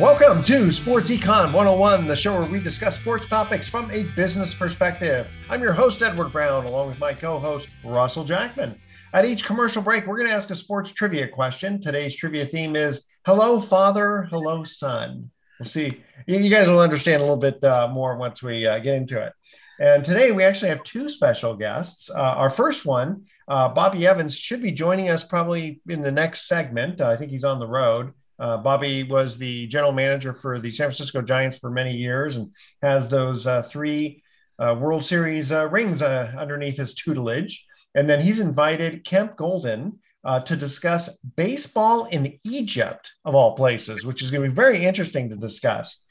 Welcome to Sports Econ 101, the show where we discuss sports topics from a business perspective. I'm your host, Edward Brown, along with my co host, Russell Jackman. At each commercial break, we're going to ask a sports trivia question. Today's trivia theme is Hello, Father, Hello, Son. We'll see. You guys will understand a little bit uh, more once we uh, get into it. And today we actually have two special guests. Uh, our first one, uh, Bobby Evans, should be joining us probably in the next segment. I think he's on the road. Uh, Bobby was the general manager for the San Francisco Giants for many years and has those uh, three uh, World Series uh, rings uh, underneath his tutelage. And then he's invited Kemp Golden uh, to discuss baseball in Egypt, of all places, which is going to be very interesting to discuss.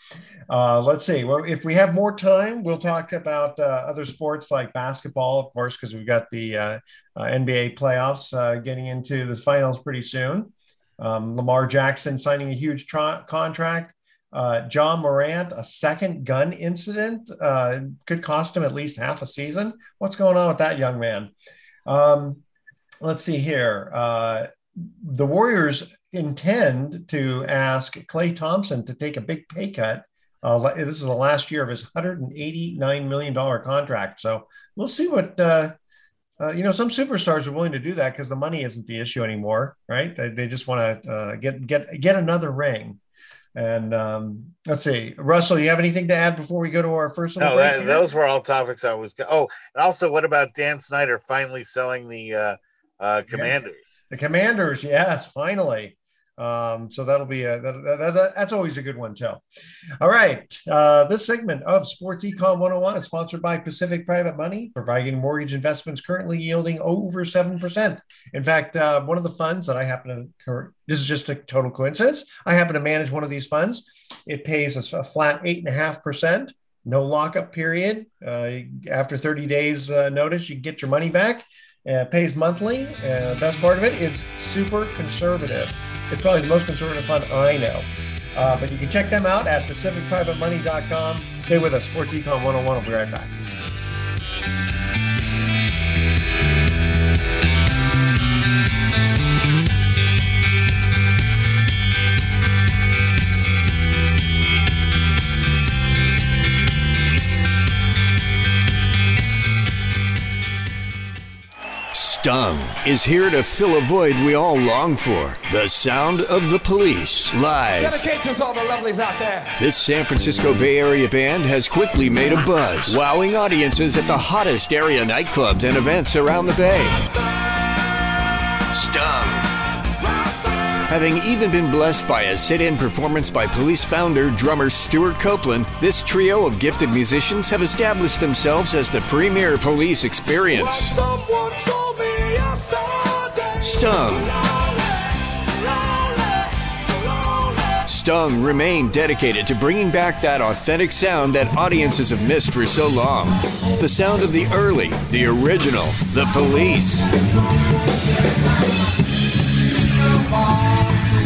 let's see. Well, if we have more time, we'll talk about other sports like basketball, of course, because we've got the NBA playoffs getting into the finals pretty soon. Um, Lamar Jackson signing a huge tra- contract. Uh, Ja Morant, a second gun incident uh, could cost him at least half a season. What's going on with that young man? Um, let's see here. Uh, the Warriors intend to ask Klay Thompson to take a big pay cut. Uh, this is the last year of his $189 million contract. So we'll see what uh, you know, some superstars are willing to do that because the money isn't the issue anymore, right? They, they just want to uh, get get get another ring. And um, let's see, Russell, you have anything to add before we go to our first? No, that, those were all topics I was. Oh, and also, what about Dan Snyder finally selling the uh, uh, Commanders? Yeah. The Commanders, yes, finally. Um, so that'll be a, that, that, that's always a good one too. All right. Uh, this segment of Sports Econ 101 is sponsored by Pacific Private Money, providing mortgage investments currently yielding over 7%. In fact, uh, one of the funds that I happen to, this is just a total coincidence. I happen to manage one of these funds. It pays a, flat 8.5%, no lockup period. Uh, after 30 days uh, notice, you get your money back. Uh, pays monthly. Uh, best part of it, it is super conservative. It's probably the most conservative fund I know. Uh, but you can check them out at pacificprivatemoney.com. Stay with us. Sports Econ 101. We'll be right back. Stung is here to fill a void we all long for. The sound of the police, live. Dedicate to all the lovelies out there. This San Francisco Bay Area band has quickly made a buzz, wowing audiences at the hottest area nightclubs and events around the Bay. Stung. Having even been blessed by a sit in performance by police founder drummer Stewart Copeland, this trio of gifted musicians have established themselves as the premier police experience. Stung. Stung remain dedicated to bringing back that authentic sound that audiences have missed for so long. The sound of the early, the original, the police.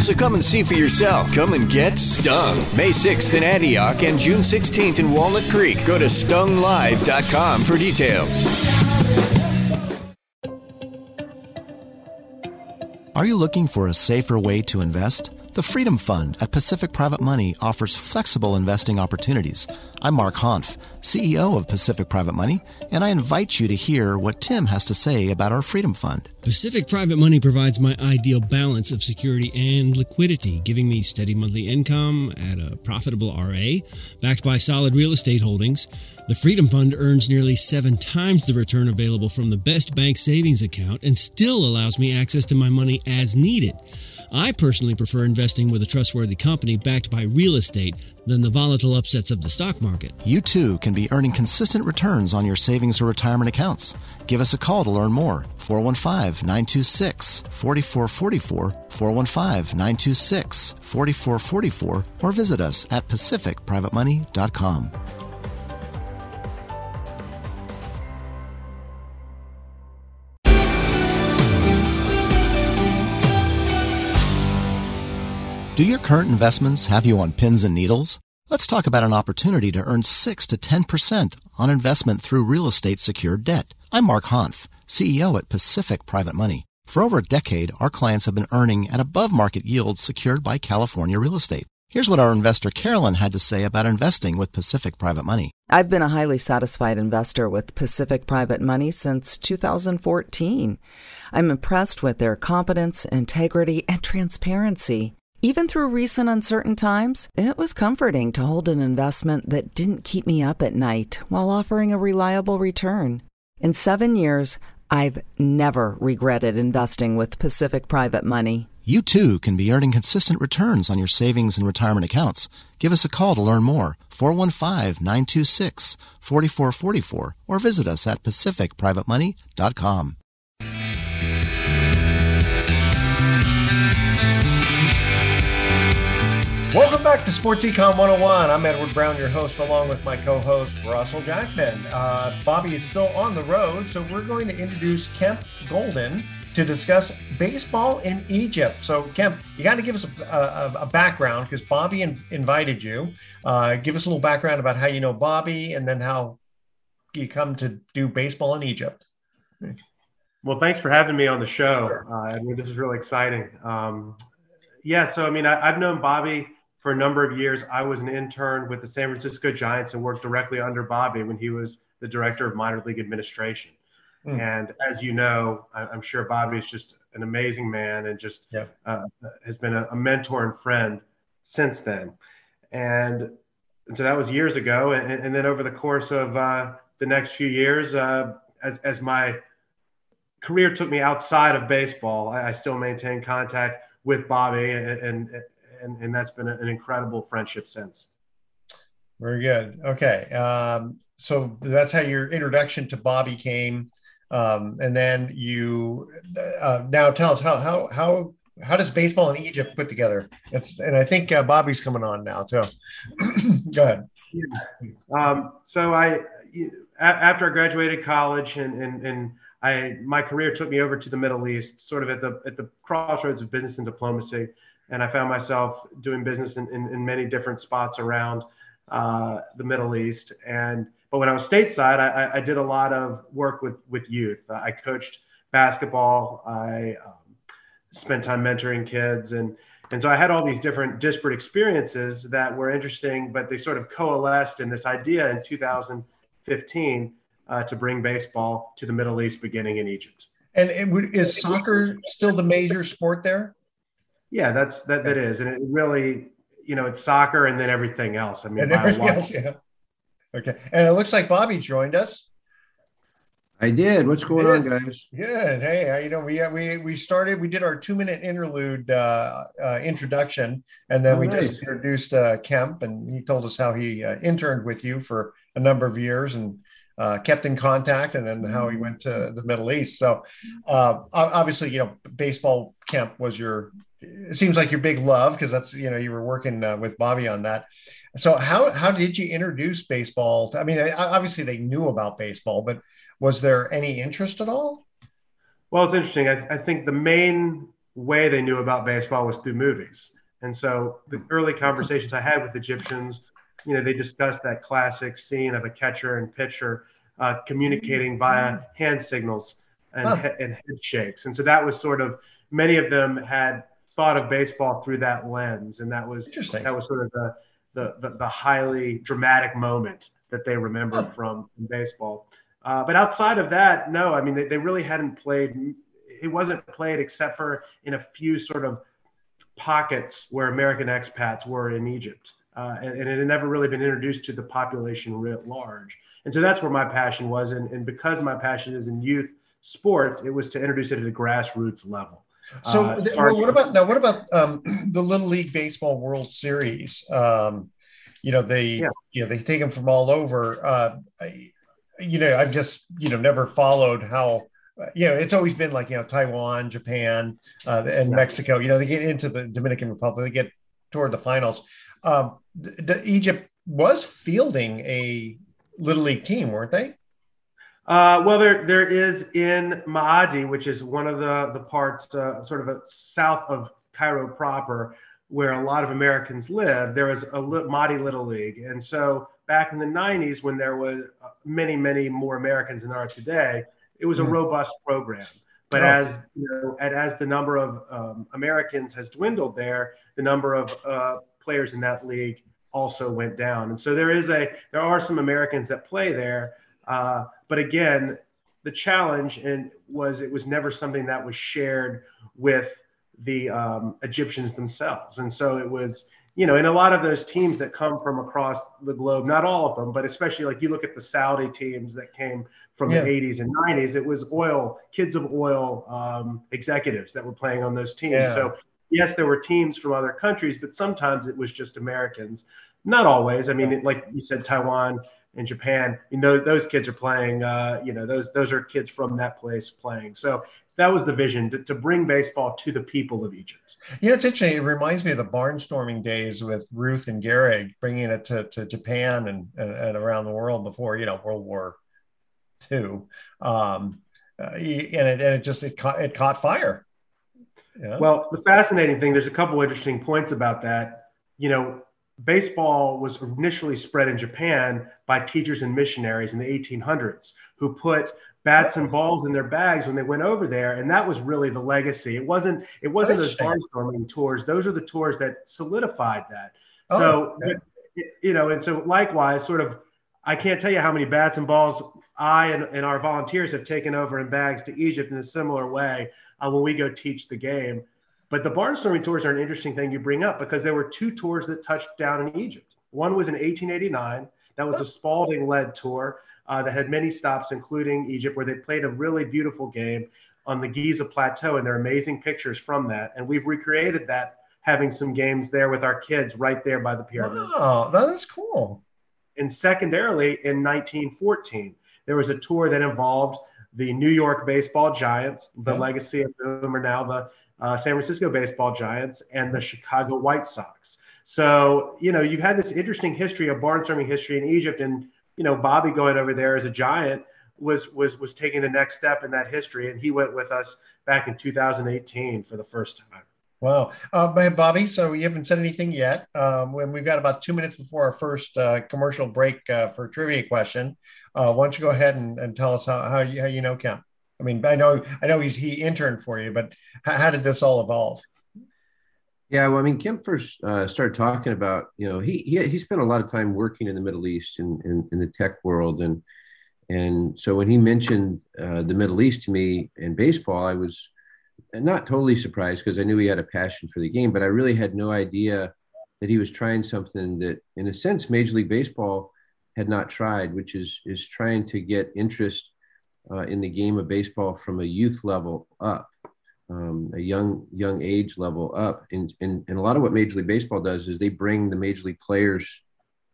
So come and see for yourself. Come and get stung. May 6th in Antioch and June 16th in Walnut Creek. Go to stunglive.com for details. Are you looking for a safer way to invest? The Freedom Fund at Pacific Private Money offers flexible investing opportunities. I'm Mark Hanf, CEO of Pacific Private Money, and I invite you to hear what Tim has to say about our Freedom Fund. Pacific Private Money provides my ideal balance of security and liquidity, giving me steady monthly income at a profitable RA, backed by solid real estate holdings. The Freedom Fund earns nearly seven times the return available from the best bank savings account and still allows me access to my money as needed. I personally prefer investing with a trustworthy company backed by real estate than the volatile upsets of the stock market. You too can be earning consistent returns on your savings or retirement accounts. Give us a call to learn more. 415 926 4444, 415 926 4444, or visit us at pacificprivatemoney.com. Do your current investments have you on pins and needles? Let's talk about an opportunity to earn 6 to 10% on investment through real estate secured debt. I'm Mark Hanf, CEO at Pacific Private Money. For over a decade, our clients have been earning at above market yields secured by California real estate. Here's what our investor Carolyn had to say about investing with Pacific Private Money. I've been a highly satisfied investor with Pacific Private Money since 2014. I'm impressed with their competence, integrity, and transparency. Even through recent uncertain times, it was comforting to hold an investment that didn't keep me up at night while offering a reliable return. In seven years, I've never regretted investing with Pacific Private Money. You too can be earning consistent returns on your savings and retirement accounts. Give us a call to learn more. 415 926 4444 or visit us at pacificprivatemoney.com. back to Sports Econ 101. I'm Edward Brown, your host, along with my co host, Russell Jackman. Uh, Bobby is still on the road, so we're going to introduce Kemp Golden to discuss baseball in Egypt. So, Kemp, you got to give us a, a, a background because Bobby in, invited you. Uh, give us a little background about how you know Bobby and then how you come to do baseball in Egypt. Well, thanks for having me on the show, uh, Edward. This is really exciting. Um, yeah, so I mean, I, I've known Bobby for a number of years. I was an intern with the San Francisco Giants and worked directly under Bobby when he was the director of minor league administration. Mm. And as you know, I, am sure Bobby is just an amazing man and just yeah. uh, has been a, a, mentor and friend since then. And, and so that was years ago. And, and then over the course of uh, the next few years, uh, as, as my career took me outside of baseball, I, I still maintain contact with Bobby and, and and, and that's been an incredible friendship since. Very good. Okay. Um, so that's how your introduction to Bobby came. Um, and then you uh, now tell us how, how, how, how does baseball in Egypt put together? It's, and I think uh, Bobby's coming on now too. Go ahead. Um, so I, after I graduated college and, and, and I, my career took me over to the Middle East, sort of at the, at the crossroads of business and diplomacy and I found myself doing business in, in, in many different spots around uh, the Middle East. And but when I was stateside, I, I, did a lot of work with with youth. I coached basketball. I um, spent time mentoring kids, and and so I had all these different disparate experiences that were interesting, but they sort of coalesced in this idea in 2015 uh, to bring baseball to the Middle East, beginning in Egypt. And it, is soccer still the major sport there? Yeah, that's that that is, and it really, you know, it's soccer and then everything else. I mean, else, yeah. Okay, and it looks like Bobby joined us. I did. What's going on, guys? Good. Hey, you know, we uh, we we started. We did our two minute interlude uh, uh, introduction, and then oh, we nice. just introduced uh, Kemp, and he told us how he uh, interned with you for a number of years and uh, kept in contact, and then how he went to the Middle East. So, obviously, you know, baseball Kemp was your it seems like your big love because that's you know you were working uh, with Bobby on that. So how how did you introduce baseball? To, I mean, obviously they knew about baseball, but was there any interest at all? Well, it's interesting. I, I think the main way they knew about baseball was through movies, and so the early conversations I had with Egyptians, you know, they discussed that classic scene of a catcher and pitcher uh, communicating via hand signals and, huh. and head shakes, and so that was sort of many of them had thought of baseball through that lens, and that was that was sort of the the, the, the highly dramatic moment that they remembered from, from baseball. Uh, but outside of that, no, I mean, they, they really hadn't played, it wasn't played except for in a few sort of pockets where American expats were in Egypt. Uh, and, and, it had never really been introduced to the population writ large. And so that's where my passion was. And, and because my passion is in youth sports, it was to introduce it at a grassroots level. So, uh, well, what about now? What about um, the Little League Baseball World Series? Um, you know, they yeah. you know they take them from all over. Uh, I, you know, I've just you know never followed how. You know, it's always been like you know Taiwan, Japan, uh, and yeah. Mexico. You know, they get into the Dominican Republic, they get toward the finals. Um, the, the Egypt was fielding a little league team, weren't they? Uh, well, there there is in Maadi, which is one of the the parts uh, sort of south of Cairo proper, where a lot of Americans live. There was a Maadi Little League, and so back in the 90s, when there was uh, many many more Americans than there are today, it was a mm-hmm. robust program. But oh. as you know, as the number of um, Americans has dwindled there, the number of uh, players in that league also went down, and so there is a there are some Americans that play there uh, but again, the challenge and was it was never something that was shared with the um, Egyptians themselves, and so it was you know in a lot of those teams that come from across the globe, not all of them, but especially like you look at the Saudi teams that came from yeah. the 80s and 90s, it was oil kids of oil um, executives that were playing on those teams. Yeah. So yes, there were teams from other countries, but sometimes it was just Americans. Not always. I mean, like you said, Taiwan in Japan. You know, those kids are playing. Uh, you know, those those are kids from that place playing. So that was the vision to, to bring baseball to the people of Egypt. You know, it's interesting. It reminds me of the barnstorming days with Ruth and Gehrig bringing it to, to Japan and, and, and around the world before you know World War II. Um, uh, and it and it just it caught it caught fire. Yeah. Well, the fascinating thing, there's a couple interesting points about that. You know, baseball was initially spread in Japan by teachers and missionaries in the 1800s who put bats and balls in their bags when they went over there and that was really the legacy. It wasn't it wasn't those barnstorming tours. Those are the tours that solidified that. Oh, so okay. you know and so likewise sort of i can't tell you how many bats and balls i and, and our volunteers have taken over in bags to egypt in a similar way uh, when we go teach the game but the barnstorming tours are an interesting thing you bring up because there were two tours that touched down in Egypt. One was in 1889. That was a Spalding led tour uh, that had many stops, including Egypt, where they played a really beautiful game on the Giza Plateau. And there are amazing pictures from that. And we've recreated that, having some games there with our kids right there by the pyramids. Oh, that is cool. And secondarily, in 1914, there was a tour that involved the New York baseball giants, the legacy of whom are now the uh, San Francisco baseball giants, and the Chicago White Sox. So, you know, you've had this interesting history of barnstorming history in Egypt, and you know, Bobby going over there as a giant was was was taking the next step in that history, and he went with us back in 2018 for the first time. Wow, uh, Bobby. So you haven't said anything yet. Um, when we've got about two minutes before our first uh, commercial break uh, for trivia question, uh, why don't you go ahead and, and tell us how how you, how you know Kemp? I mean, I know I know he's he interned for you, but how, how did this all evolve? Yeah, well, I mean, Kim first uh, started talking about, you know, he, he he spent a lot of time working in the Middle East and in, in, in, the tech world, and and so when he mentioned uh, the Middle East to me in baseball, I was not totally surprised because I knew he had a passion for the game, but I really had no idea that he was trying something that, in a sense, Major League Baseball had not tried, which is is trying to get interest uh, in the game of baseball from a youth level up, um, a young young age level up. And, and, and a lot of what Major League Baseball does is they bring the Major League players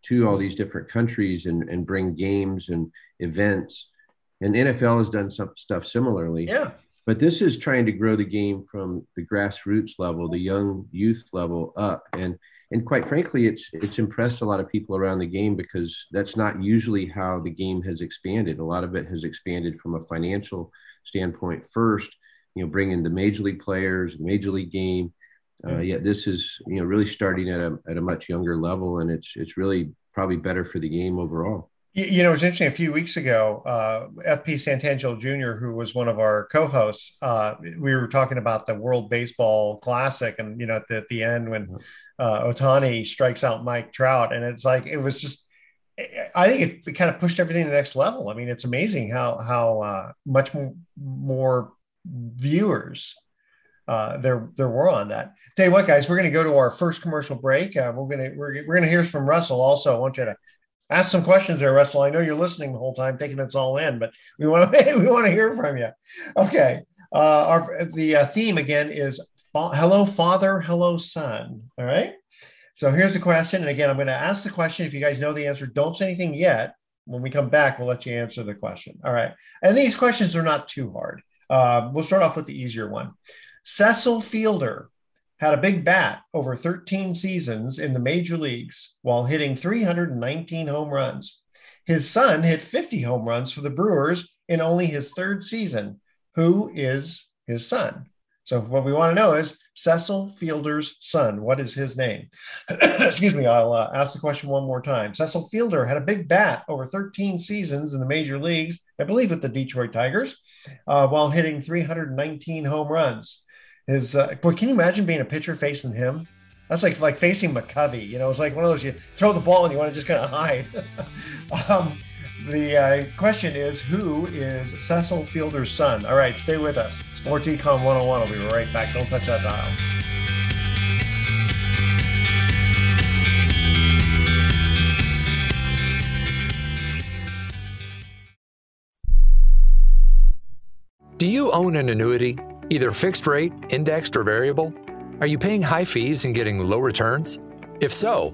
to all these different countries and, and bring games and events. And NFL has done some stuff similarly. Yeah. But this is trying to grow the game from the grassroots level, the young youth level up. And and quite frankly, it's it's impressed a lot of people around the game because that's not usually how the game has expanded. A lot of it has expanded from a financial standpoint first, you know, bringing the major league players, major league game. Uh, yet this is you know really starting at a at a much younger level, and it's it's really probably better for the game overall. You know, it's interesting. A few weeks ago, uh, FP Santangelo Jr., who was one of our co-hosts, uh, we were talking about the World Baseball Classic, and you know, at the, at the end when uh, Ohtani strikes out Mike Trout, and it's like it was just. I think it, it kind of pushed everything to the next level. I mean, it's amazing how how uh, much more viewers uh, there there were on that. Tell you what, guys, we're going to go to our first commercial break. Uh, we're going to we're, we're going to hear from Russell. Also, I want you to ask some questions there, Russell. I know you're listening the whole time, thinking it's all in, but we want to we want to hear from you. Okay, uh, our the uh, theme again is fa- hello father, hello son. All right. So here's the question, and again, I'm going to ask the question. If you guys know the answer, don't say anything yet. When we come back, we'll let you answer the question. All right. And these questions are not too hard. Uh, we'll start off with the easier one. Cecil Fielder had a big bat over 13 seasons in the major leagues while hitting 319 home runs. His son hit 50 home runs for the Brewers in only his third season. Who is his son? So, what we want to know is Cecil Fielder's son. What is his name? Excuse me, I'll uh, ask the question one more time. Cecil Fielder had a big bat over 13 seasons in the major leagues, I believe with the Detroit Tigers, uh, while hitting 319 home runs. His, uh, boy, can you imagine being a pitcher facing him? That's like like facing McCovey. You know, it's like one of those you throw the ball and you want to just kind of hide. um, the uh, question is, who is Cecil Fielder's son? All right, stay with us. Sports Econ 101. I'll be right back. Don't touch that dial. Do you own an annuity, either fixed rate, indexed, or variable? Are you paying high fees and getting low returns? If so,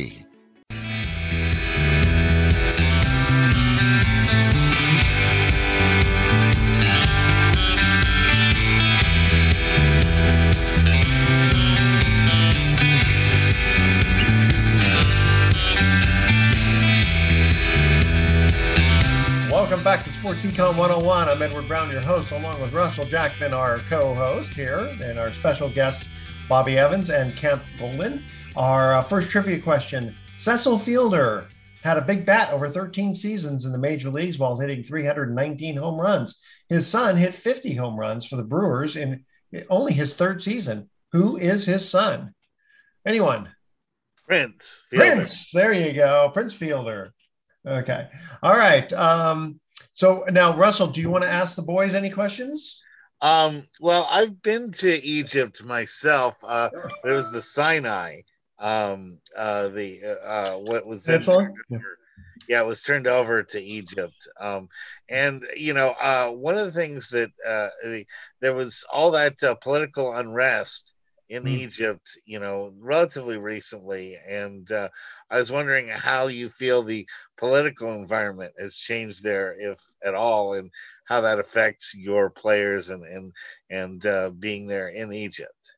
Back to Sports Econ 101. I'm Edward Brown, your host, along with Russell Jackman, our co host here, and our special guests, Bobby Evans and Kemp Golden. Our uh, first trivia question Cecil Fielder had a big bat over 13 seasons in the major leagues while hitting 319 home runs. His son hit 50 home runs for the Brewers in only his third season. Who is his son? Anyone? Prince. Fielder. Prince. There you go. Prince Fielder. Okay. All right. Um, so now, Russell, do you want to ask the boys any questions? Um, well, I've been to Egypt myself. Uh, It was the Sinai. Um, uh, the uh, what was that? Yeah. it was turned over to Egypt. Um, and you know, uh, one of the things that uh, there was all that uh, political unrest in mm. Egypt, you know, relatively recently. And uh, I was wondering how you feel the political environment has changed there, if at all, and how that affects your players and and and uh, being there in Egypt.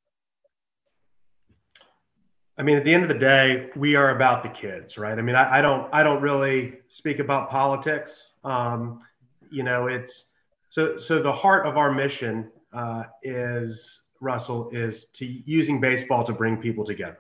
I mean, at the end of the day, we are about the kids, right? I mean, I, I don't, I don't really speak about politics. Um, you know, it's so, so the heart of our mission uh, is Russell, is to using baseball to bring people together.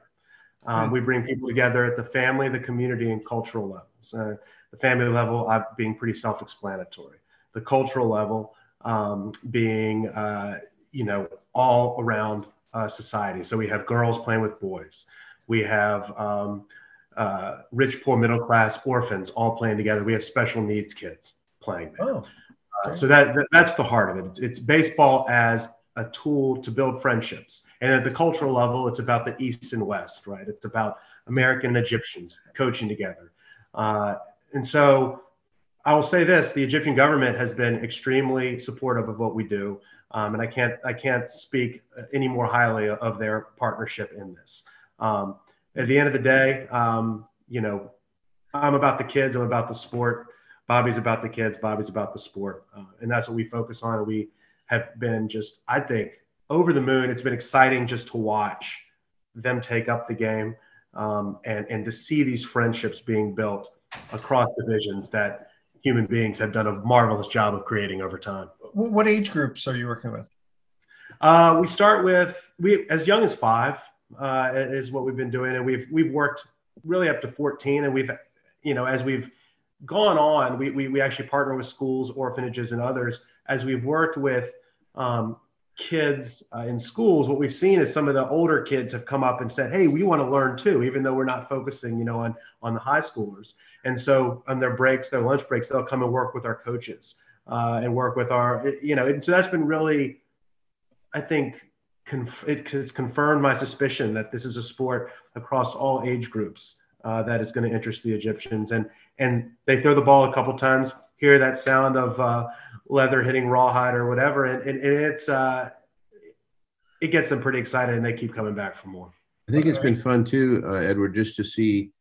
Um, we bring people together at the family, the community, and cultural levels. Uh, the family level uh, being pretty self-explanatory. The cultural level um, being, uh, you know, all around uh, society. So we have girls playing with boys. We have um, uh, rich, poor, middle class, orphans all playing together. We have special needs kids playing. There. Oh. Uh, so that, that, that's the heart of it. It's, it's baseball as a tool to build friendships. And at the cultural level, it's about the East and West, right? It's about American Egyptians coaching together. Uh, and so I will say this: the Egyptian government has been extremely supportive of what we do, um, and I can't I can't speak any more highly of their partnership in this. Um, at the end of the day, um, you know, I'm about the kids. I'm about the sport. Bobby's about the kids. Bobby's about the sport, uh, and that's what we focus on. We have been just, I think, over the moon. It's been exciting just to watch them take up the game um, and, and to see these friendships being built across divisions that human beings have done a marvelous job of creating over time. What age groups are you working with? Uh, we start with we as young as five uh, is what we've been doing, and we've we've worked really up to 14, and we've you know as we've gone on, we we, we actually partner with schools, orphanages, and others as we've worked with um, kids uh, in schools, what we've seen is some of the older kids have come up and said, "Hey, we want to learn too," even though we're not focusing, you know, on on the high schoolers. And so on their breaks, their lunch breaks, they'll come and work with our coaches uh, and work with our, you know. And so that's been really, I think, conf- it, it's confirmed my suspicion that this is a sport across all age groups uh, that is going to interest the Egyptians. And and they throw the ball a couple times, hear that sound of uh, leather hitting rawhide or whatever, and, and, and it's uh, it gets them pretty excited, and they keep coming back for more. I think it's been fun too, uh, Edward, just to see,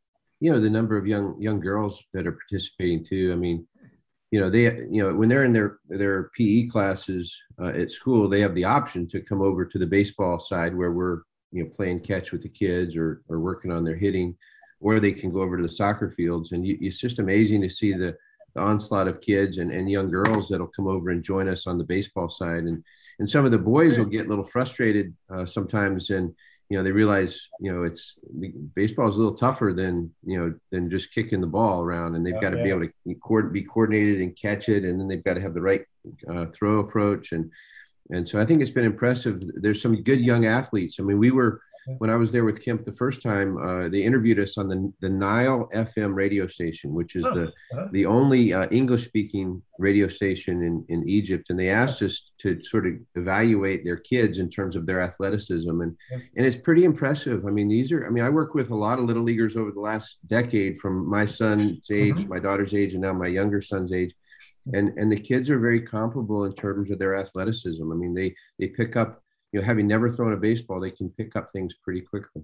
you know, the number of young young girls that are participating too. I mean, you know, they, you know, when they're in their their PE classes uh, at school, they have the option to come over to the baseball side where we're, you know, playing catch with the kids or or working on their hitting, or they can go over to the soccer fields, and you, it's just amazing to see the the onslaught of kids and, and young girls that'll come over and join us on the baseball side. And, and some of the boys will get a little frustrated uh, sometimes and, you know, they realize, you know, it's baseball is a little tougher than, you know, than just kicking the ball around and they've got to be able to be coordinated and catch it. And then they've got to have the right uh, throw approach. And, and so I think it's been impressive. There's some good young athletes. I mean, we were, when I was there with Kemp the first time, uh, they interviewed us on the the Nile FM radio station, which is oh, the uh-huh. the only uh, English speaking radio station in in Egypt, and they asked us to sort of evaluate their kids in terms of their athleticism, and and it's pretty impressive. I mean, these are I mean, I work with a lot of little leaguers over the last decade, from my son's age, mm-hmm. my daughter's age, and now my younger son's age. And, and the kids are very comparable in terms of their athleticism. I mean, they they pick up you know, having never thrown a baseball, they can pick up things pretty quickly.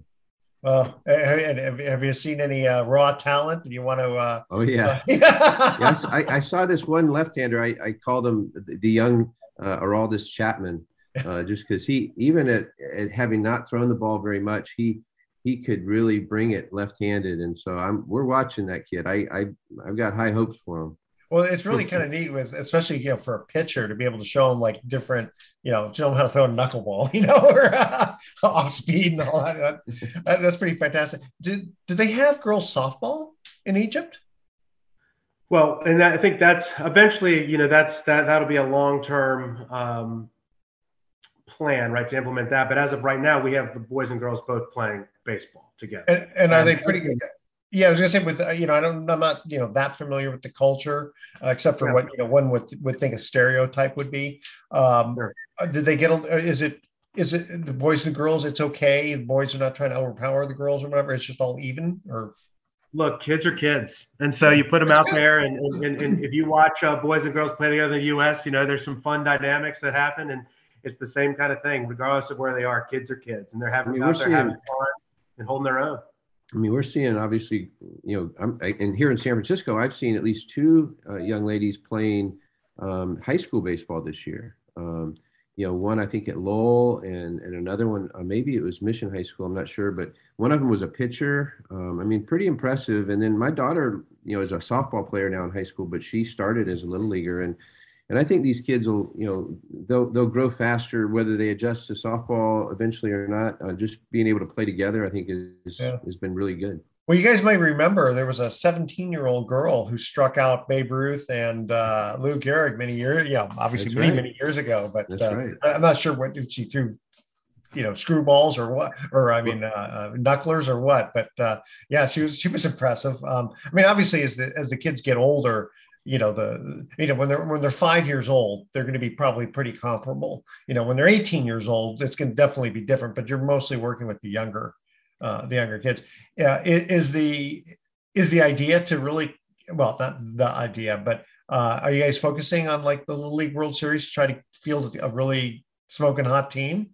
Well, have, have you seen any uh, raw talent? Do you want to? Uh, oh yeah, yes. I, I, saw this one left-hander. I, I called him the, the young uh, Aroldis Chapman, uh, just because he, even at, at having not thrown the ball very much, he he could really bring it left-handed. And so I'm we're watching that kid. I, I I've got high hopes for him. Well, it's really kind of neat with, especially you know, for a pitcher to be able to show them like different, you know, show them how to throw a knuckleball, you know, or uh, off speed and all that. that. That's pretty fantastic. Did did they have girls softball in Egypt? Well, and I think that's eventually, you know, that's that that'll be a long term um, plan, right, to implement that. But as of right now, we have the boys and girls both playing baseball together. And, and are they pretty good? Yeah, I was gonna say with uh, you know I don't I'm not you know that familiar with the culture uh, except for yeah. what you know one would would think a stereotype would be. Um, sure. Uh, did they get? A, Is it is it the boys and girls? It's okay. The boys are not trying to overpower the girls or whatever. It's just all even or. Look, kids are kids, and so you put them out there, and, and, and if you watch uh, boys and girls play together in the U.S., you know there's some fun dynamics that happen, and it's the same kind of thing, regardless of where they are. Kids are kids, and they're having I mean, out there seeing, having fun and holding their own. I mean, we're seeing obviously, you know, I, and here in San Francisco, I've seen at least two uh, young ladies playing um, high school baseball this year. Um, you know, one I think at Lowell, and and another one uh, maybe it was Mission High School. I'm not sure, but one of them was a pitcher. Um, I mean, pretty impressive. And then my daughter, you know, is a softball player now in high school, but she started as a little leaguer, and and I think these kids will, you know, they'll they'll grow faster whether they adjust to softball eventually or not. Uh, just being able to play together, I think, is yeah. has been really good. Well, you guys might remember there was a 17 year old girl who struck out Babe Ruth and uh, Lou Gehrig many years, yeah, obviously That's many right. many years ago. But uh, right. I'm not sure what did she threw, you know, screwballs or what, or I mean, uh, uh, knucklers or what. But uh, yeah, she was she was impressive. Um, I mean, obviously, as the as the kids get older, you know the you know when they're when they're five years old they're going to be probably pretty comparable. You know when they're 18 years old it's going to definitely be different but you're mostly working with the younger uh, the younger kids. Yeah is the is the idea to really well not the idea but uh, are you guys focusing on like the little league world series to try to field a really smoking hot team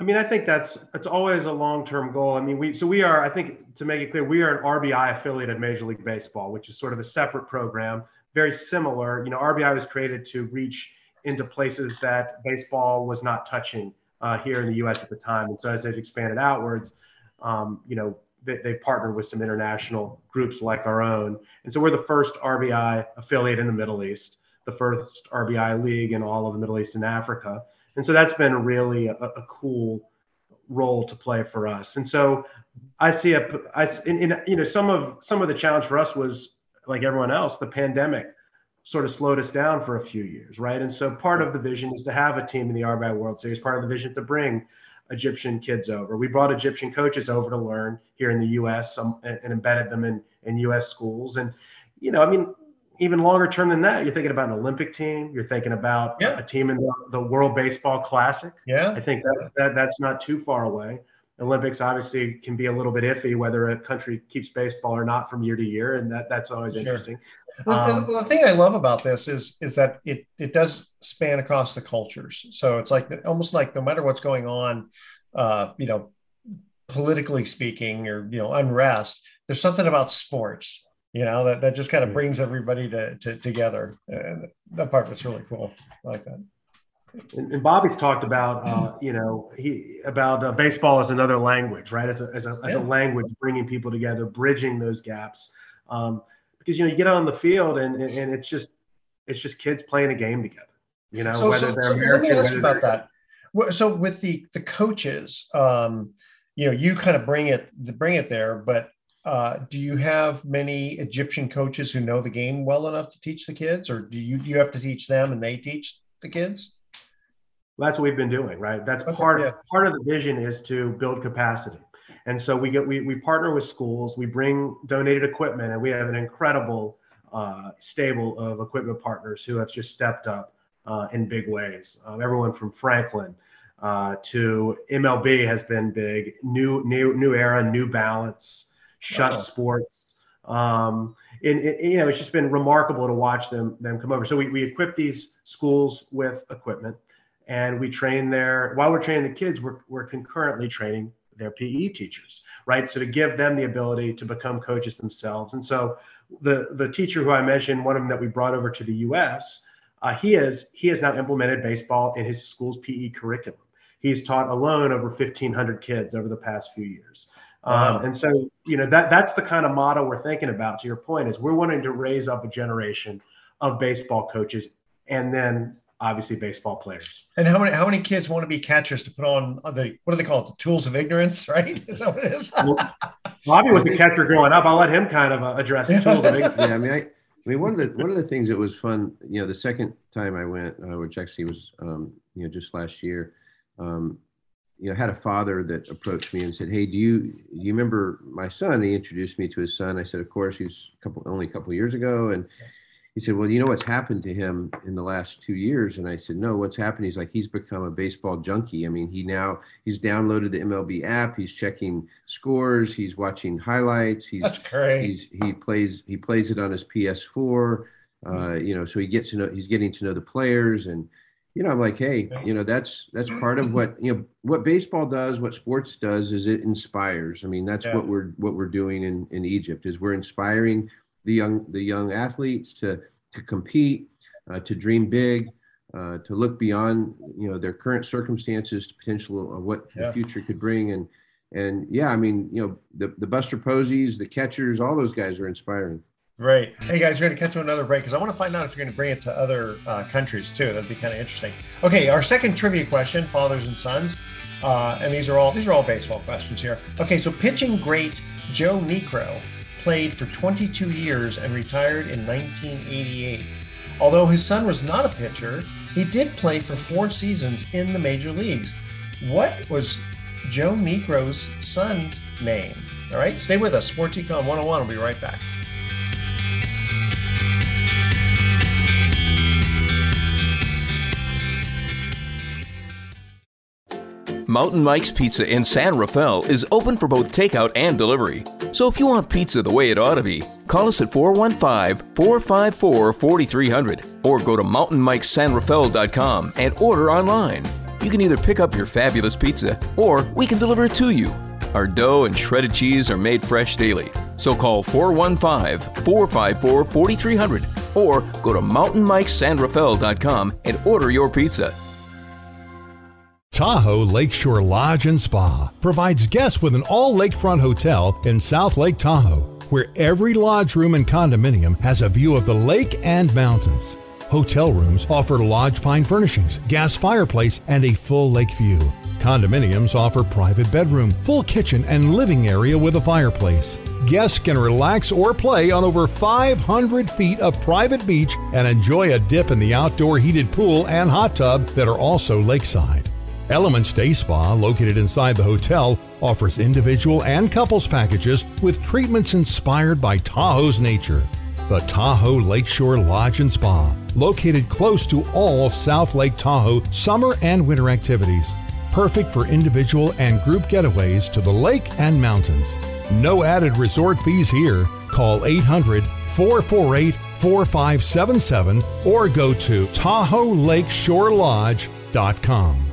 I mean, I think that's that's always a long-term goal. I mean, we so we are. I think to make it clear, we are an RBI affiliate of Major League Baseball, which is sort of a separate program, very similar. You know, RBI was created to reach into places that baseball was not touching uh, here in the U.S. at the time, and so as they've expanded outwards, um, you know, they, they partnered with some international groups like our own, and so we're the first RBI affiliate in the Middle East, the first RBI league in all of the Middle East and Africa and so that's been really a, a cool role to play for us. And so I see a, I, in, you know, some of some of the challenge for us was like everyone else, the pandemic sort of slowed us down for a few years, right? And so part of the vision is to have a team in the RBI World Series. Part of the vision to bring Egyptian kids over. We brought Egyptian coaches over to learn here in the U.S. and, and embedded them in in U.S. schools. And you know, I mean, even longer term than that, you're thinking about an Olympic team. You're thinking about yeah. a team in the, the, World Baseball Classic. Yeah, I think that, that that's not too far away. Olympics obviously can be a little bit iffy whether a country keeps baseball or not from year to year, and that that's always sure. interesting. Um, the, the, thing I love about this is is that it it does span across the cultures. So it's like almost like no matter what's going on, uh, you know, politically speaking, or you know, unrest. There's something about sports you know that, that just kind of brings everybody to, to together and that part was really cool. I like that. And, and Bobby's talked about uh, you know he about uh, baseball as another language right? As a, as, a, as yeah. a language bringing people together bridging those gaps. Um, because you know you get on the field and, and, and it's just it's just kids playing a game together you know so, whether so, they're so American, let me ask you about that. So with the the coaches um, you know you kind of bring it bring it there but uh, do you have many Egyptian coaches who know the game well enough to teach the kids, or do you you have to teach them and they teach the kids? Well, that's what we've been doing, right? That's okay, part yeah. part of the vision is to build capacity, and so we get we we partner with schools, we bring donated equipment, and we have an incredible uh, stable of equipment partners who have just stepped up uh, in big ways. Um, everyone from Franklin. Uh, to MLB has been big. New, new, new era, New Balance, Schutt Sports. Um, and, you know, it's just been remarkable to watch them them come over. So we, we equip these schools with equipment, and we train their while we're training the kids, we're we're concurrently training their PE teachers, right? So to give them the ability to become coaches themselves. And so the the teacher who I mentioned, one of them that we brought over to the U.S., uh, he has he has now implemented baseball in his school's PE curriculum. He's taught alone over 1,500 kids over the past few years. Um, and so, you know, that that's the kind of model we're thinking about. To your point, is we're wanting to raise up a generation of baseball coaches, and then obviously baseball players. And how many how many kids want to be catchers to put on the what do they call it? The tools of ignorance, right? Is that what it is? well, Bobby was a catcher growing up. I'll let him kind of uh, address the tools of ignorance. Yeah, I mean, I, I mean, one of the one of the things that was fun, you know, the second time I went, uh, which actually was, um, you know, just last year, um, you know, had a father that approached me and said, "Hey, do you do you remember my son?" He introduced me to his son. I said, "Of course." He's a couple only a couple years ago, and he said, "Well, you know what's happened to him in the last two years?" And I said, "No, what's happened?" He's like, "He's become a baseball junkie. I mean, he now he's downloaded the MLB app. He's checking scores. He's watching highlights. He's that's great. He's he plays he plays it on his PS4. Uh, you know, so he gets to know he's getting to know the players and." You know, I'm like, hey, you know, that's that's part of what you know what baseball does, what sports does is it inspires. I mean, that's yeah. what we're what we're doing in in Egypt is we're inspiring the young the young athletes to to compete, uh, to dream big, uh, to look beyond you know their current circumstances to potential of what yeah. the future could bring. And and yeah, I mean, you know, the the Buster Poseys, the catchers, all those guys are inspiring. Great. Hey guys, we're going to cut to another break because I want to find out if you're going to bring it to other uh, countries too. That'd be kind of interesting. Okay, our second trivia question: fathers and sons, uh, and these are all these are all baseball questions here. Okay, so pitching great Joe Niekro played for 22 years and retired in 1988. Although his son was not a pitcher, he did play for four seasons in the major leagues. What was Joe Niekro's son's name? All right, stay with us. Sports Econ 101. We'll be right back. Mountain Mike's Pizza in San Rafael is open for both takeout and delivery. So if you want pizza the way it ought to be, call us at 415 454 4300 or go to mountainmikesanrafael.com and order online. You can either pick up your fabulous pizza or we can deliver it to you. Our dough and shredded cheese are made fresh daily. So call 415 454 4300 or go to mountainmikesanrafael.com and order your pizza. Tahoe Lakeshore Lodge and Spa provides guests with an all lakefront hotel in South Lake Tahoe, where every lodge room and condominium has a view of the lake and mountains. Hotel rooms offer lodge pine furnishings, gas fireplace, and a full lake view. Condominiums offer private bedroom, full kitchen, and living area with a fireplace. Guests can relax or play on over 500 feet of private beach and enjoy a dip in the outdoor heated pool and hot tub that are also lakeside. Elements Day Spa, located inside the hotel, offers individual and couples packages with treatments inspired by Tahoe's nature. The Tahoe Lakeshore Lodge and Spa, located close to all South Lake Tahoe summer and winter activities. Perfect for individual and group getaways to the lake and mountains. No added resort fees here. Call 800 448 4577 or go to TahoeLakeshoreLodge.com.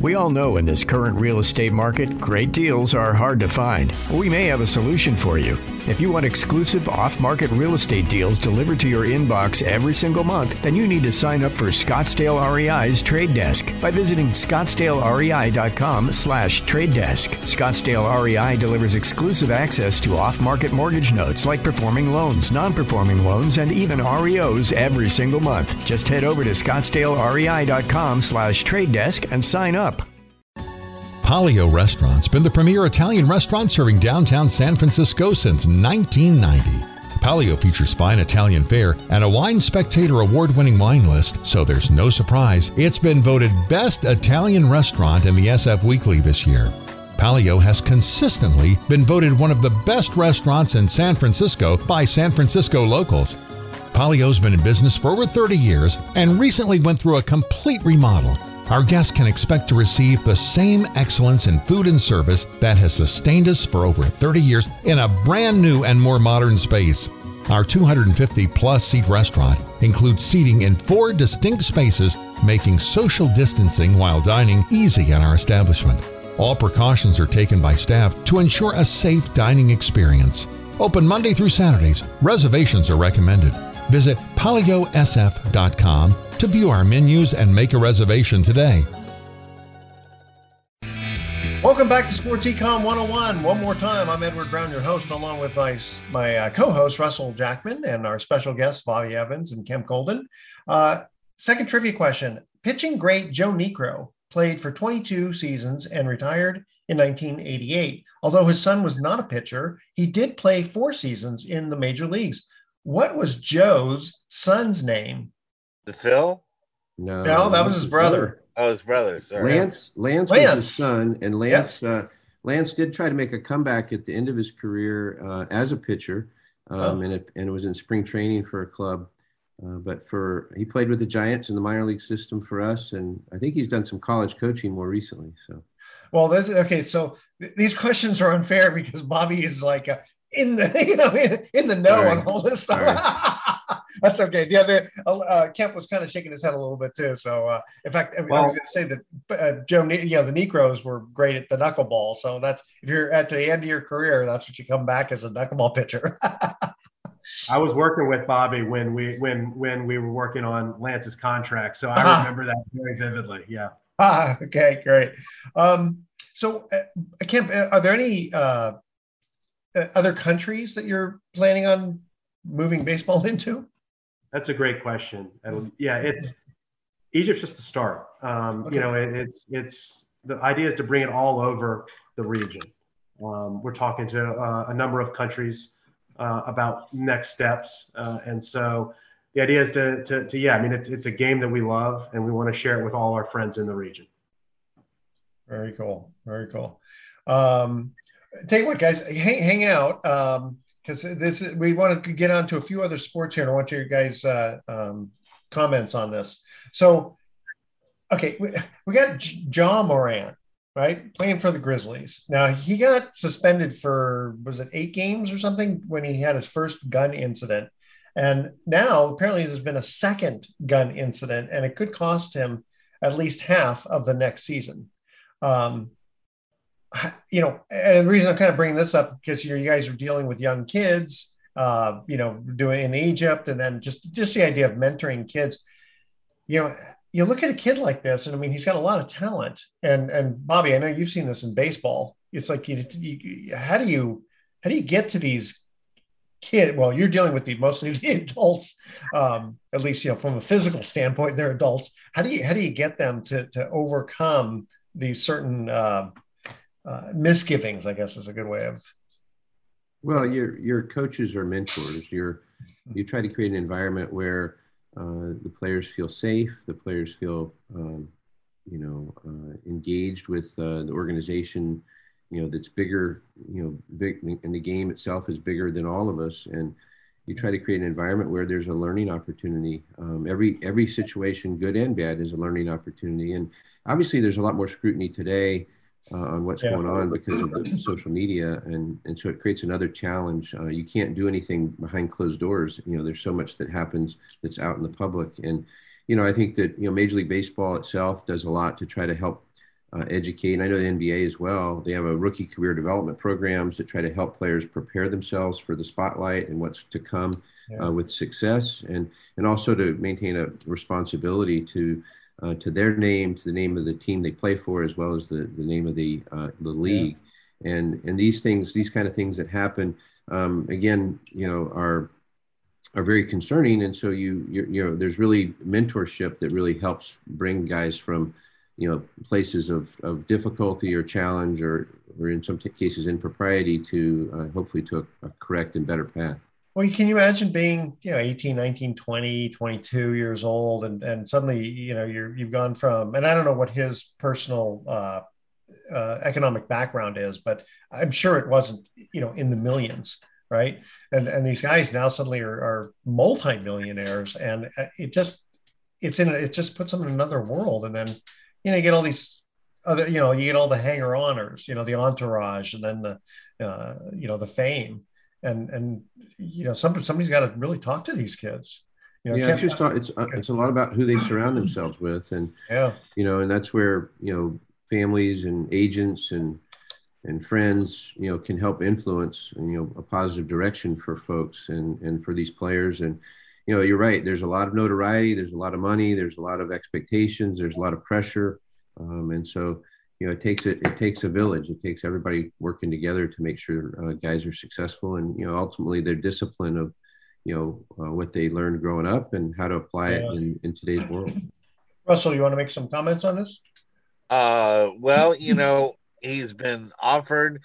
We all know in this current real estate market, great deals are hard to find. We may have a solution for you. If you want exclusive off market real estate deals delivered to your inbox every single month, then you need to sign up for Scottsdale REI's Trade Desk by visiting scottsdalerei.com slash trade desk. Scottsdale REI delivers exclusive access to off market mortgage notes like performing loans, non performing loans, and even REOs every single month. Just head over to scottsdalerei.com slash trade desk and sign up. Palio Restaurant's been the premier Italian restaurant serving downtown San Francisco since 1990. Palio features fine Italian fare and a Wine Spectator award winning wine list, so there's no surprise it's been voted Best Italian Restaurant in the SF Weekly this year. Palio has consistently been voted one of the best restaurants in San Francisco by San Francisco locals. Palio's been in business for over 30 years and recently went through a complete remodel our guests can expect to receive the same excellence in food and service that has sustained us for over 30 years in a brand new and more modern space. Our 250 plus seat restaurant includes seating in four distinct spaces, making social distancing while dining easy in our establishment. All precautions are taken by staff to ensure a safe dining experience. Open Monday through Saturdays. Reservations are recommended. Visit paliosf.com to view our menus and make a reservation today. Welcome back to Sports Econ 101. One more time, I'm Edward Brown, your host, along with my, my uh, co host, Russell Jackman, and our special guests, Bobby Evans and Kemp Golden. Uh, second trivia question Pitching great Joe Niekro played for 22 seasons and retired in 1988. Although his son was not a pitcher, he did play four seasons in the major leagues. What was Joe's son's name? The Phil? No, no that was his brother. Oh, his brother. Sorry. Lance. Lance, Lance. was his son, and Lance. Uh, Lance did try to make a comeback at the end of his career uh, as a pitcher, um, oh. and it and it was in spring training for a club. Uh, but for he played with the Giants in the minor league system for us, and I think he's done some college coaching more recently. So, well, this, okay, so th- these questions are unfair because Bobby is like a, in the you know in, in the know right. on all this stuff. Right. That's okay. Yeah, the, uh, uh, Kemp was kind of shaking his head a little bit too. So, uh, in fact, well, I was going to say that uh, Joe, you know, the Niekros were great at the knuckleball. So that's if you're at the end of your career, that's what you come back as a knuckleball pitcher. I was working with Bobby when we when when we were working on Lance's contract, so I uh-huh. remember that very vividly. Yeah. Ah, okay, great. Um, so, uh, Kemp, uh, are there any uh, uh, other countries that you're planning on moving baseball into? That's a great question. And yeah, it's Egypt's just the start. Um, okay. You know, it, it's it's the idea is to bring it all over the region. Um, we're talking to uh, a number of countries uh, about next steps, uh, and so the idea is to, to, to yeah. I mean, it's it's a game that we love, and we want to share it with all our friends in the region. Very cool. Very cool. Um, take what, guys, hang, hang out. Um, because this we want to get on to a few other sports here, and I want your guys' uh, um, comments on this. So, okay, we, we got Ja Morant, right, playing for the Grizzlies. Now he got suspended for was it eight games or something when he had his first gun incident, and now apparently there's been a second gun incident, and it could cost him at least half of the next season. Um, you know, and the reason I'm kind of bringing this up because you know you guys are dealing with young kids, uh, you know, doing in Egypt, and then just just the idea of mentoring kids. You know, you look at a kid like this, and I mean, he's got a lot of talent. And and Bobby, I know you've seen this in baseball. It's like you, you how do you how do you get to these kids? Well, you're dealing with the mostly the adults, um, at least you know from a physical standpoint, they're adults. How do you how do you get them to to overcome these certain uh, uh, misgivings, I guess is a good way of. Well, your your coaches are mentors. You're you try to create an environment where uh, the players feel safe, the players feel um, you know uh, engaged with uh, the organization. You know that's bigger. You know, big, and the game itself is bigger than all of us. And you try to create an environment where there's a learning opportunity. Um, every every situation, good and bad, is a learning opportunity. And obviously, there's a lot more scrutiny today uh, on what's yeah. going on because of the social media and and so it creates another challenge. Uh, you can't do anything behind closed doors. You know there's so much that happens that's out in the public. And you know i think that you know major league baseball itself does a lot to try to help uh, educate. And i know the nba as well. They have a rookie career development programs that try to help players prepare themselves for the spotlight and what's to come yeah. Uh, with success and and also to maintain a responsibility to uh, to their name, to the name of the team they play for, as well as the, the name of the uh, the league. Yeah. And and these things, these kind of things that happen, um, again, you know, are are very concerning. And so you you know, there's really mentorship that really helps bring guys from you know places of, of difficulty or challenge or or in some t- cases impropriety to uh, hopefully to a, a correct and better path well, can you imagine being, you know, 18, 19, 20, 22 years old and, and suddenly, you know, you're, you've gone from, and I don't know what his personal uh, uh, economic background is, but I'm sure it wasn't, you know, in the millions, right? And, and these guys now suddenly are, are multi-millionaires and uh, it just, it's in, it just puts them in another world. And then, you know, you get all these other, you know, you get all the hanger oners, you know, the entourage and then the, uh, you know, the fame and and you know some, somebody's got to really talk to these kids. You know, yeah it's just talk, it's uh, it's a lot about who they surround themselves with and yeah. you know and that's where you know families and agents and and friends you know can help influence you know a positive direction for folks and and for these players. And you know you're right there's a lot of notoriety there's a lot of money there's a lot of expectations there's a lot of pressure um, and so you know, it takes it, it takes a village. It takes everybody working together to make sure uh, guys are successful. And, you know, ultimately their discipline of, you know, uh, what they learned growing up and how to apply it in, in today's world. Russell, you want to make some comments on this? Uh, well, you know, he's been offered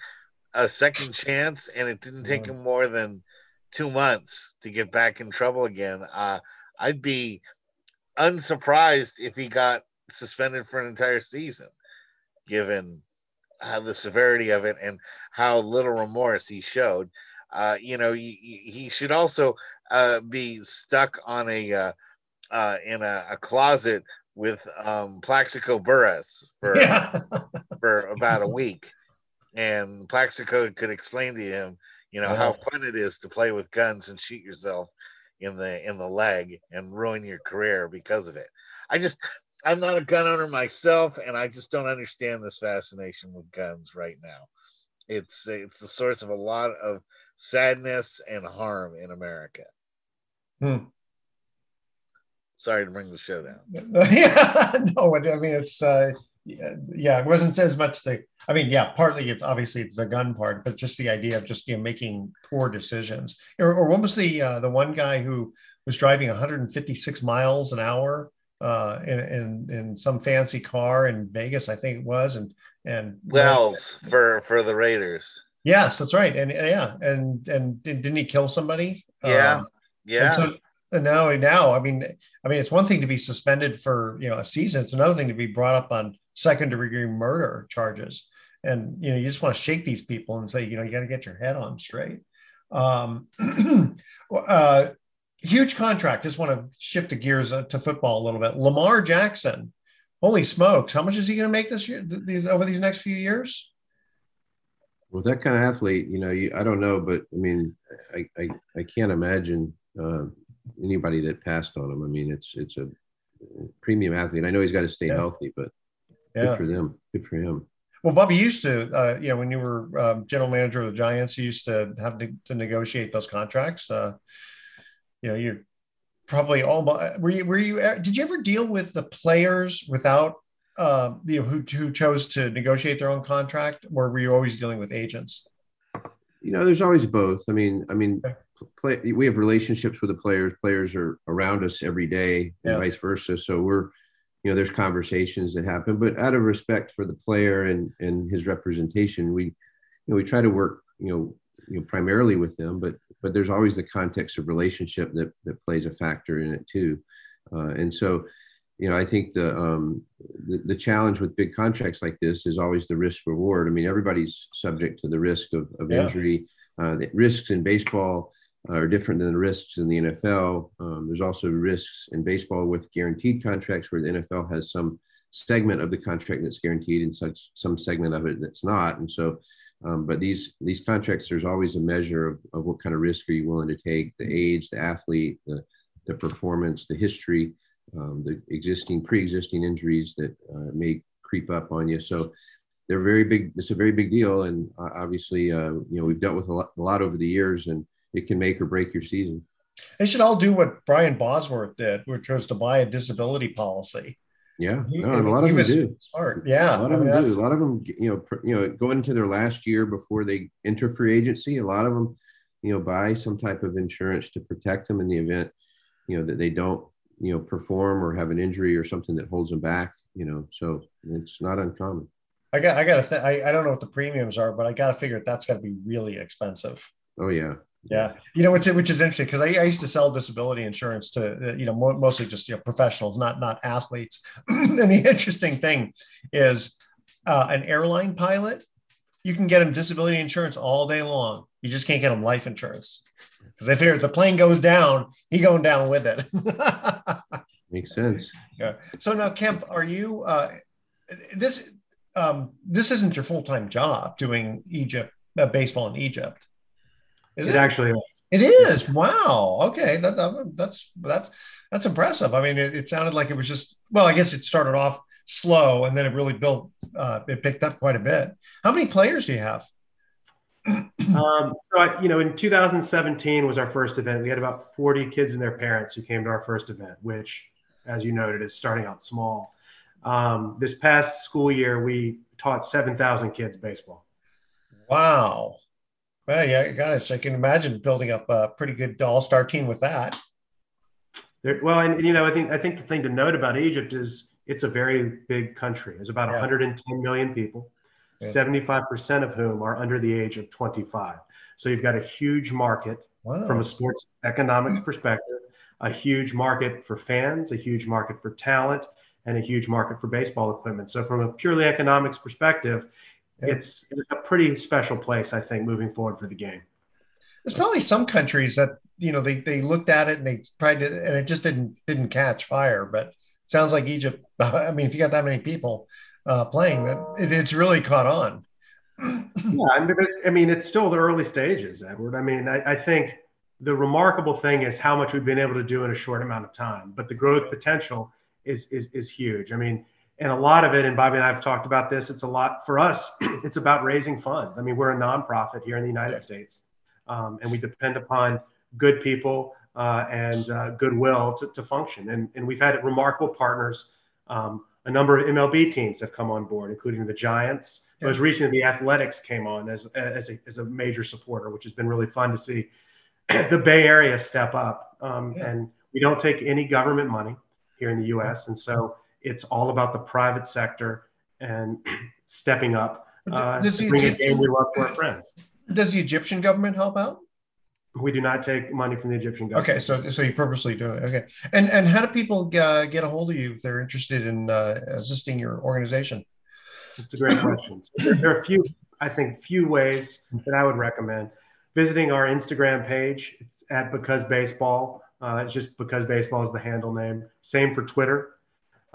a second chance, and it didn't take him more than two months to get back in trouble again. Uh, I'd be unsurprised if he got suspended for an entire season, given uh, the severity of it and how little remorse he showed. Uh, you know, he, he should also uh, be stuck on a uh, uh, in a, a, closet with um, Plaxico Burress for yeah. for about a week, and Plaxico could explain to him, you know, how fun it is to play with guns and shoot yourself in the in the leg and ruin your career because of it. I just I'm not a gun owner myself, and I just don't understand this fascination with guns right now. It's it's the source of a lot of sadness and harm in America. Hmm. Sorry to bring the show down. yeah, no, I mean it's uh, yeah, it wasn't as much the. I mean, yeah, partly it's obviously it's the gun part, but just the idea of just you know making poor decisions. Or, or what was the uh, the one guy who was driving 156 miles an hour uh, in, in in some fancy car in Vegas, I think it was, and and Wells for for the Raiders. Yes, that's right, and yeah, and and didn't he kill somebody? Yeah, um, yeah. And so and now now, I mean, I mean, it's one thing to be suspended for you know a season; it's another thing to be brought up on second degree murder charges. And you know, you just want to shake these people and say, you know, you got to get your head on straight. Um, uh, huge contract. Just want to shift the gears uh, to football a little bit. Lamar Jackson, holy smokes, how much is he going to make this year? These over these next few years? Well, that kind of athlete, you know, you, I don't know, but I mean, I I, I can't imagine uh, anybody that passed on him. I mean, it's it's a premium athlete. I know he's got to stay yeah. healthy, but yeah. good for them. Good for him. Well, Bobby used to, uh, you know, when you were um, general manager of the Giants, you used to have to, to negotiate those contracts. Uh, you know, you probably all were you were you did you ever deal with the players without uh, you know who who chose to negotiate their own contract, or were you always dealing with agents? You know, there's always both. I mean, I mean, okay. play, we have relationships with the players. Players are around us every day, and yeah. vice versa. So we're you know there's conversations that happen but out of respect for the player and and his representation we you know we try to work you know you know primarily with them but but there's always the context of relationship that that plays a factor in it too uh, and so you know i think the, um, the the challenge with big contracts like this is always the risk reward i mean everybody's subject to the risk of, of yeah. injury uh, the risks in baseball are different than the risks in the NFL. Um, there's also risks in baseball with guaranteed contracts where the NFL has some segment of the contract that's guaranteed and such some segment of it that's not. And so, um, but these these contracts, there's always a measure of, of what kind of risk are you willing to take, the age, the athlete, the the performance, the history, um, the existing pre-existing injuries that uh, may creep up on you. So they're very big. It's a very big deal, and uh, obviously, uh, you know, we've dealt with a lot, a lot over the years, and it can make or break your season. They should all do what Brian Bosworth did, which was to buy a disability policy. Yeah, he, no, and a lot of them do. Smart. Yeah, a lot of I mean, them do. A lot of them, you know, you know, go into their last year before they enter free agency. A lot of them, you know, buy some type of insurance to protect them in the event, you know, that they don't, you know, perform or have an injury or something that holds them back. You know, so it's not uncommon. I got, I got to, th- I, I don't know what the premiums are, but I got to figure that's got to be really expensive. Oh yeah, yeah, you know, which which is interesting because I, I, used to sell disability insurance to uh, you know mostly just you know professionals, not not athletes. and the interesting thing is, uh, an airline pilot, you can get him disability insurance all day long. You just can't get him life insurance because they figure if the plane goes down, he going down with it. Makes sense. Yeah. So now, Kemp, are you uh, this? Um, this isn't your full time job doing Egypt uh, baseball in Egypt. Is it, it actually is. It is. Wow. Okay. That's that's that's that's impressive. I mean, it, it, sounded like it was just well. I guess it started off slow and then it really built. Uh, it picked up quite a bit. How many players do you have? um, so I, you know, in 2017 was our first event. We had about 40 kids and their parents who came to our first event, which, as you noted, is starting out small. Um, this past school year, we taught 7,000 kids baseball. Wow. Well, yeah, gosh, I can imagine building up a pretty good all-star team with that. There, well, and you know, I think I think the thing to note about Egypt is it's a very big country. There's about yeah. 110 million people, yeah. 75% of whom are under the age of 25. So you've got a huge market wow. from a sports economics perspective, a huge market for fans, a huge market for talent, and a huge market for baseball equipment. So from a purely economics perspective, yeah. it's, it's a pretty special place, I think, moving forward for the game. There's probably some countries that you know they they looked at it and they tried to, and it just didn't didn't catch fire. But sounds like Egypt. I mean, if you got that many people uh, playing, that it, it's really caught on. yeah, I mean, it's still the early stages, Edward. I mean, I, I think the remarkable thing is how much we've been able to do in a short amount of time. But the growth potential is is is huge. I mean, and a lot of it, and Bobby and I have talked about this. It's a lot for us. It's about raising funds. I mean, we're a nonprofit here in the United States, um, and we depend upon good people uh, and uh, goodwill to, to function. And and we've had remarkable partners. Um, a number of MLB teams have come on board, including the Giants. Yeah. Most recently, the Athletics came on as as a, as a major supporter, which has been really fun to see the Bay Area step up. Um, yeah. And we don't take any government money here in the U.S. And so it's all about the private sector and stepping up uh, does to bring a game we love to our friends. Does the Egyptian government help out? We do not take money from the Egyptian government. Okay, so so you purposely do it. Okay, and and how do people uh, get a hold of you if they're interested in uh, assisting your organization? It's a great question. So there, there, are a few, I think, few ways that I would recommend visiting our Instagram page. It's at Because Baseball. Uh, it's just because baseball is the handle name. Same for Twitter.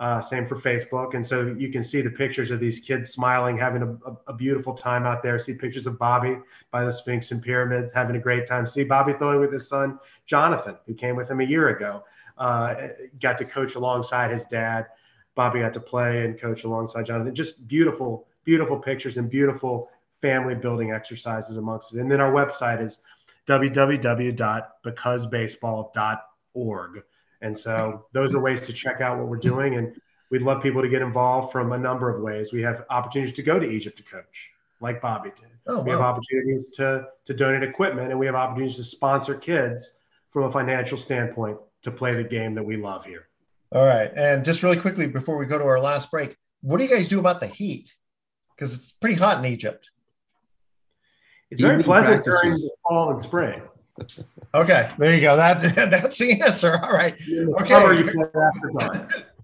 Uh, same for Facebook. And so you can see the pictures of these kids smiling, having a, a, a, beautiful time out there. See pictures of Bobby by the Sphinx and Pyramids, having a great time. See Bobby throwing with his son, Jonathan, who came with him a year ago. Uh, got to coach alongside his dad. Bobby got to play and coach alongside Jonathan. Just beautiful, beautiful pictures and beautiful family building exercises amongst it. And then our website is www.becausebaseball.org. And so those are ways to check out what we're doing. And we'd love people to get involved from a number of ways. We have opportunities to go to Egypt to coach, like Bobby did. Oh, wow. We have opportunities to, to donate equipment, and we have opportunities to sponsor kids from a financial standpoint to play the game that we love here. All right. And just really quickly before we go to our last break, what do you guys do about the heat? Because it's pretty hot in Egypt. It's very pleasant practices. during the fall and spring. Okay, there you go. That that's the answer. All right. Okay.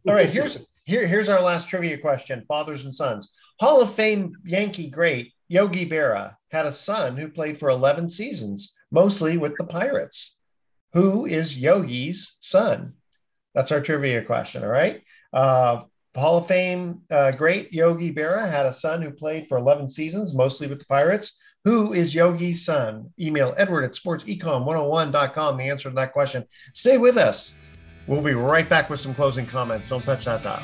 All right. Here's here here's our last trivia question. Fathers and sons. Hall of Fame Yankee great Yogi Berra had a son who played for 11 seasons, mostly with the Pirates. Who is Yogi's son? That's our trivia question. All right. Uh, Hall of Fame uh, great Yogi Berra had a son who played for 11 seasons, mostly with the Pirates. Who is Yogi's son? Email edward at sportsecon101.com. The answer to that question. Stay with us. We'll be right back with some closing comments. Don't touch that dial.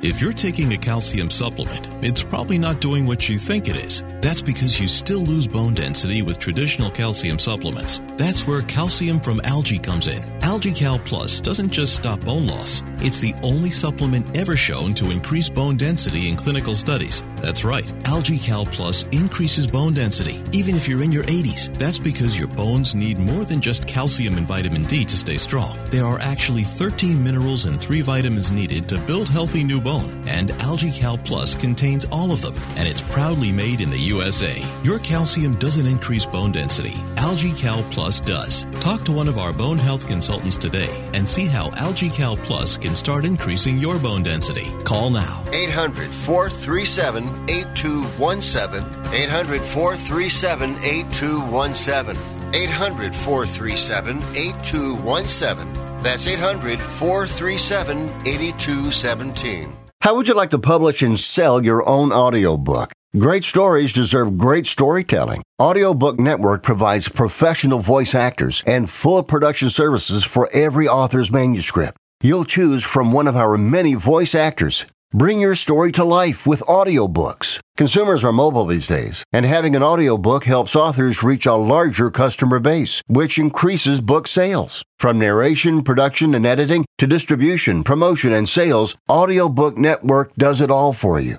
If you're taking a calcium supplement, it's probably not doing what you think it is. That's because you still lose bone density with traditional calcium supplements. That's where calcium from algae comes in. AlgaeCal Plus doesn't just stop bone loss, it's the only supplement ever shown to increase bone density in clinical studies. That's right, AlgaeCal Plus increases bone density, even if you're in your 80s. That's because your bones need more than just calcium and vitamin D to stay strong. There are actually 13 minerals and 3 vitamins needed to build healthy new bone, and AlgaeCal Plus contains all of them, and it's proudly made in the USA. Your calcium doesn't increase bone density, AlgaeCal Plus does. Talk to one of our bone health consultants today and see how AlgaeCal Plus can start increasing your bone density. Call now. 800 437 8217. 800 437 8217. 800 437 8217. That's 800 437 8217. How would you like to publish and sell your own audiobook? Great stories deserve great storytelling. Audiobook Network provides professional voice actors and full production services for every author's manuscript. You'll choose from one of our many voice actors. Bring your story to life with audiobooks. Consumers are mobile these days, and having an audiobook helps authors reach a larger customer base, which increases book sales. From narration, production, and editing to distribution, promotion, and sales, Audiobook Network does it all for you.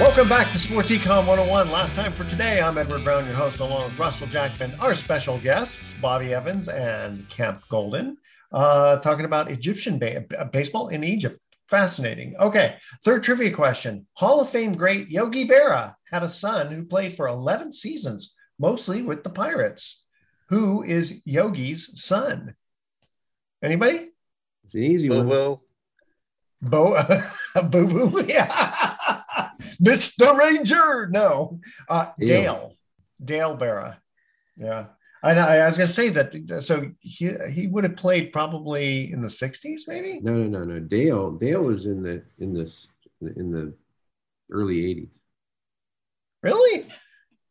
Welcome back to Sports Econ 101. Last time for today, I'm Edward Brown, your host, along with Russell Jackman, our special guests, Bobby Evans and Kemp Golden, uh, talking about Egyptian ba- baseball in Egypt. Fascinating. Okay, third trivia question. Hall of Fame great Yogi Berra had a son who played for 11 seasons, mostly with the Pirates. Who is Yogi's son? Anybody? It's an easy one. Bo, boo boo, yeah. Mr. Ranger. No, uh, Dale, Dale Berra. Yeah. I, I was going to say that. So he he would have played probably in the '60s, maybe. No, no, no, no. Dale Dale was in the in the in the early '80s. Really?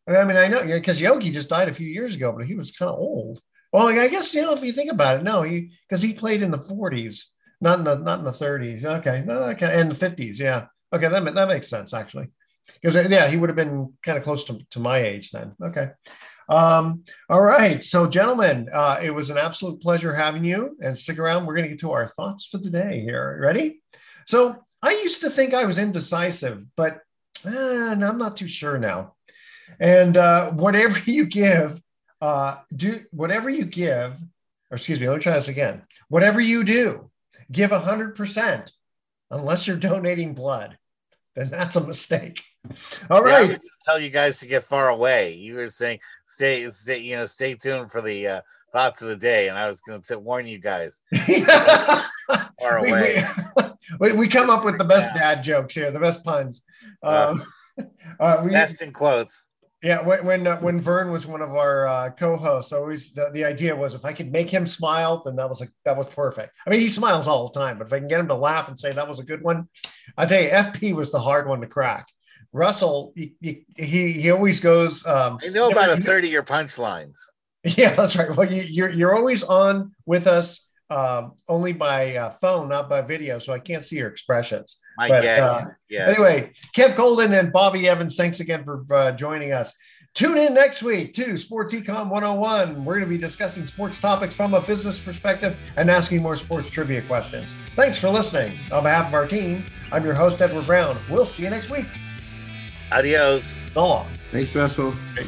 I mean, I know because Yogi just died a few years ago, but he was kind of old. Well, I guess you know if you think about it, no, he because he played in the '40s, not in the not in the '30s. Okay, no, okay, and the '50s. Yeah, okay, that that makes sense actually, because yeah, he would have been kind of close to, to my age then. Okay. Um, all right. So, gentlemen, uh, it was an absolute pleasure having you. And stick around. We're going to get to our thoughts for the day here. Ready? So, I used to think I was indecisive, but uh, I'm not too sure now. And uh, whatever you give, uh, do whatever you give, or excuse me, let me try this again. Whatever you do, give 100% unless you're donating blood. Then that's a mistake. All right. Yeah, tell you guys to get far away. You were saying stay, stay, you know, stay tuned for the uh, thoughts of the day, and I was going to warn you guys. far away. We, we, we, come up with the best yeah. dad jokes here, the best puns. Um, uh, we, best in quotes. Yeah, when when, uh, when Vern was one of our uh, co-hosts, always the, the idea was if I could make him smile, then that was like that was perfect. I mean, he smiles all the time, but if I can get him to laugh and say that was a good one, I tell you, FP was the hard one to crack. Russell, he he, he always goes. Um, I know about a third of your punchlines. Yeah, that's right. Well, you, you're you're always on with us, um, only by uh, phone, not by video, so I can't see your expressions. My but, uh, yeah. Anyway, Kemp Golden and Bobby Evans, thanks again for uh, joining us. Tune in next week to Sports Econ 101. We're going to be discussing sports topics from a business perspective and asking more sports trivia questions. Thanks for listening. On behalf of our team, I'm your host, Edward Brown. We'll see you next week. Adios. So long. Thanks, Russell. Okay.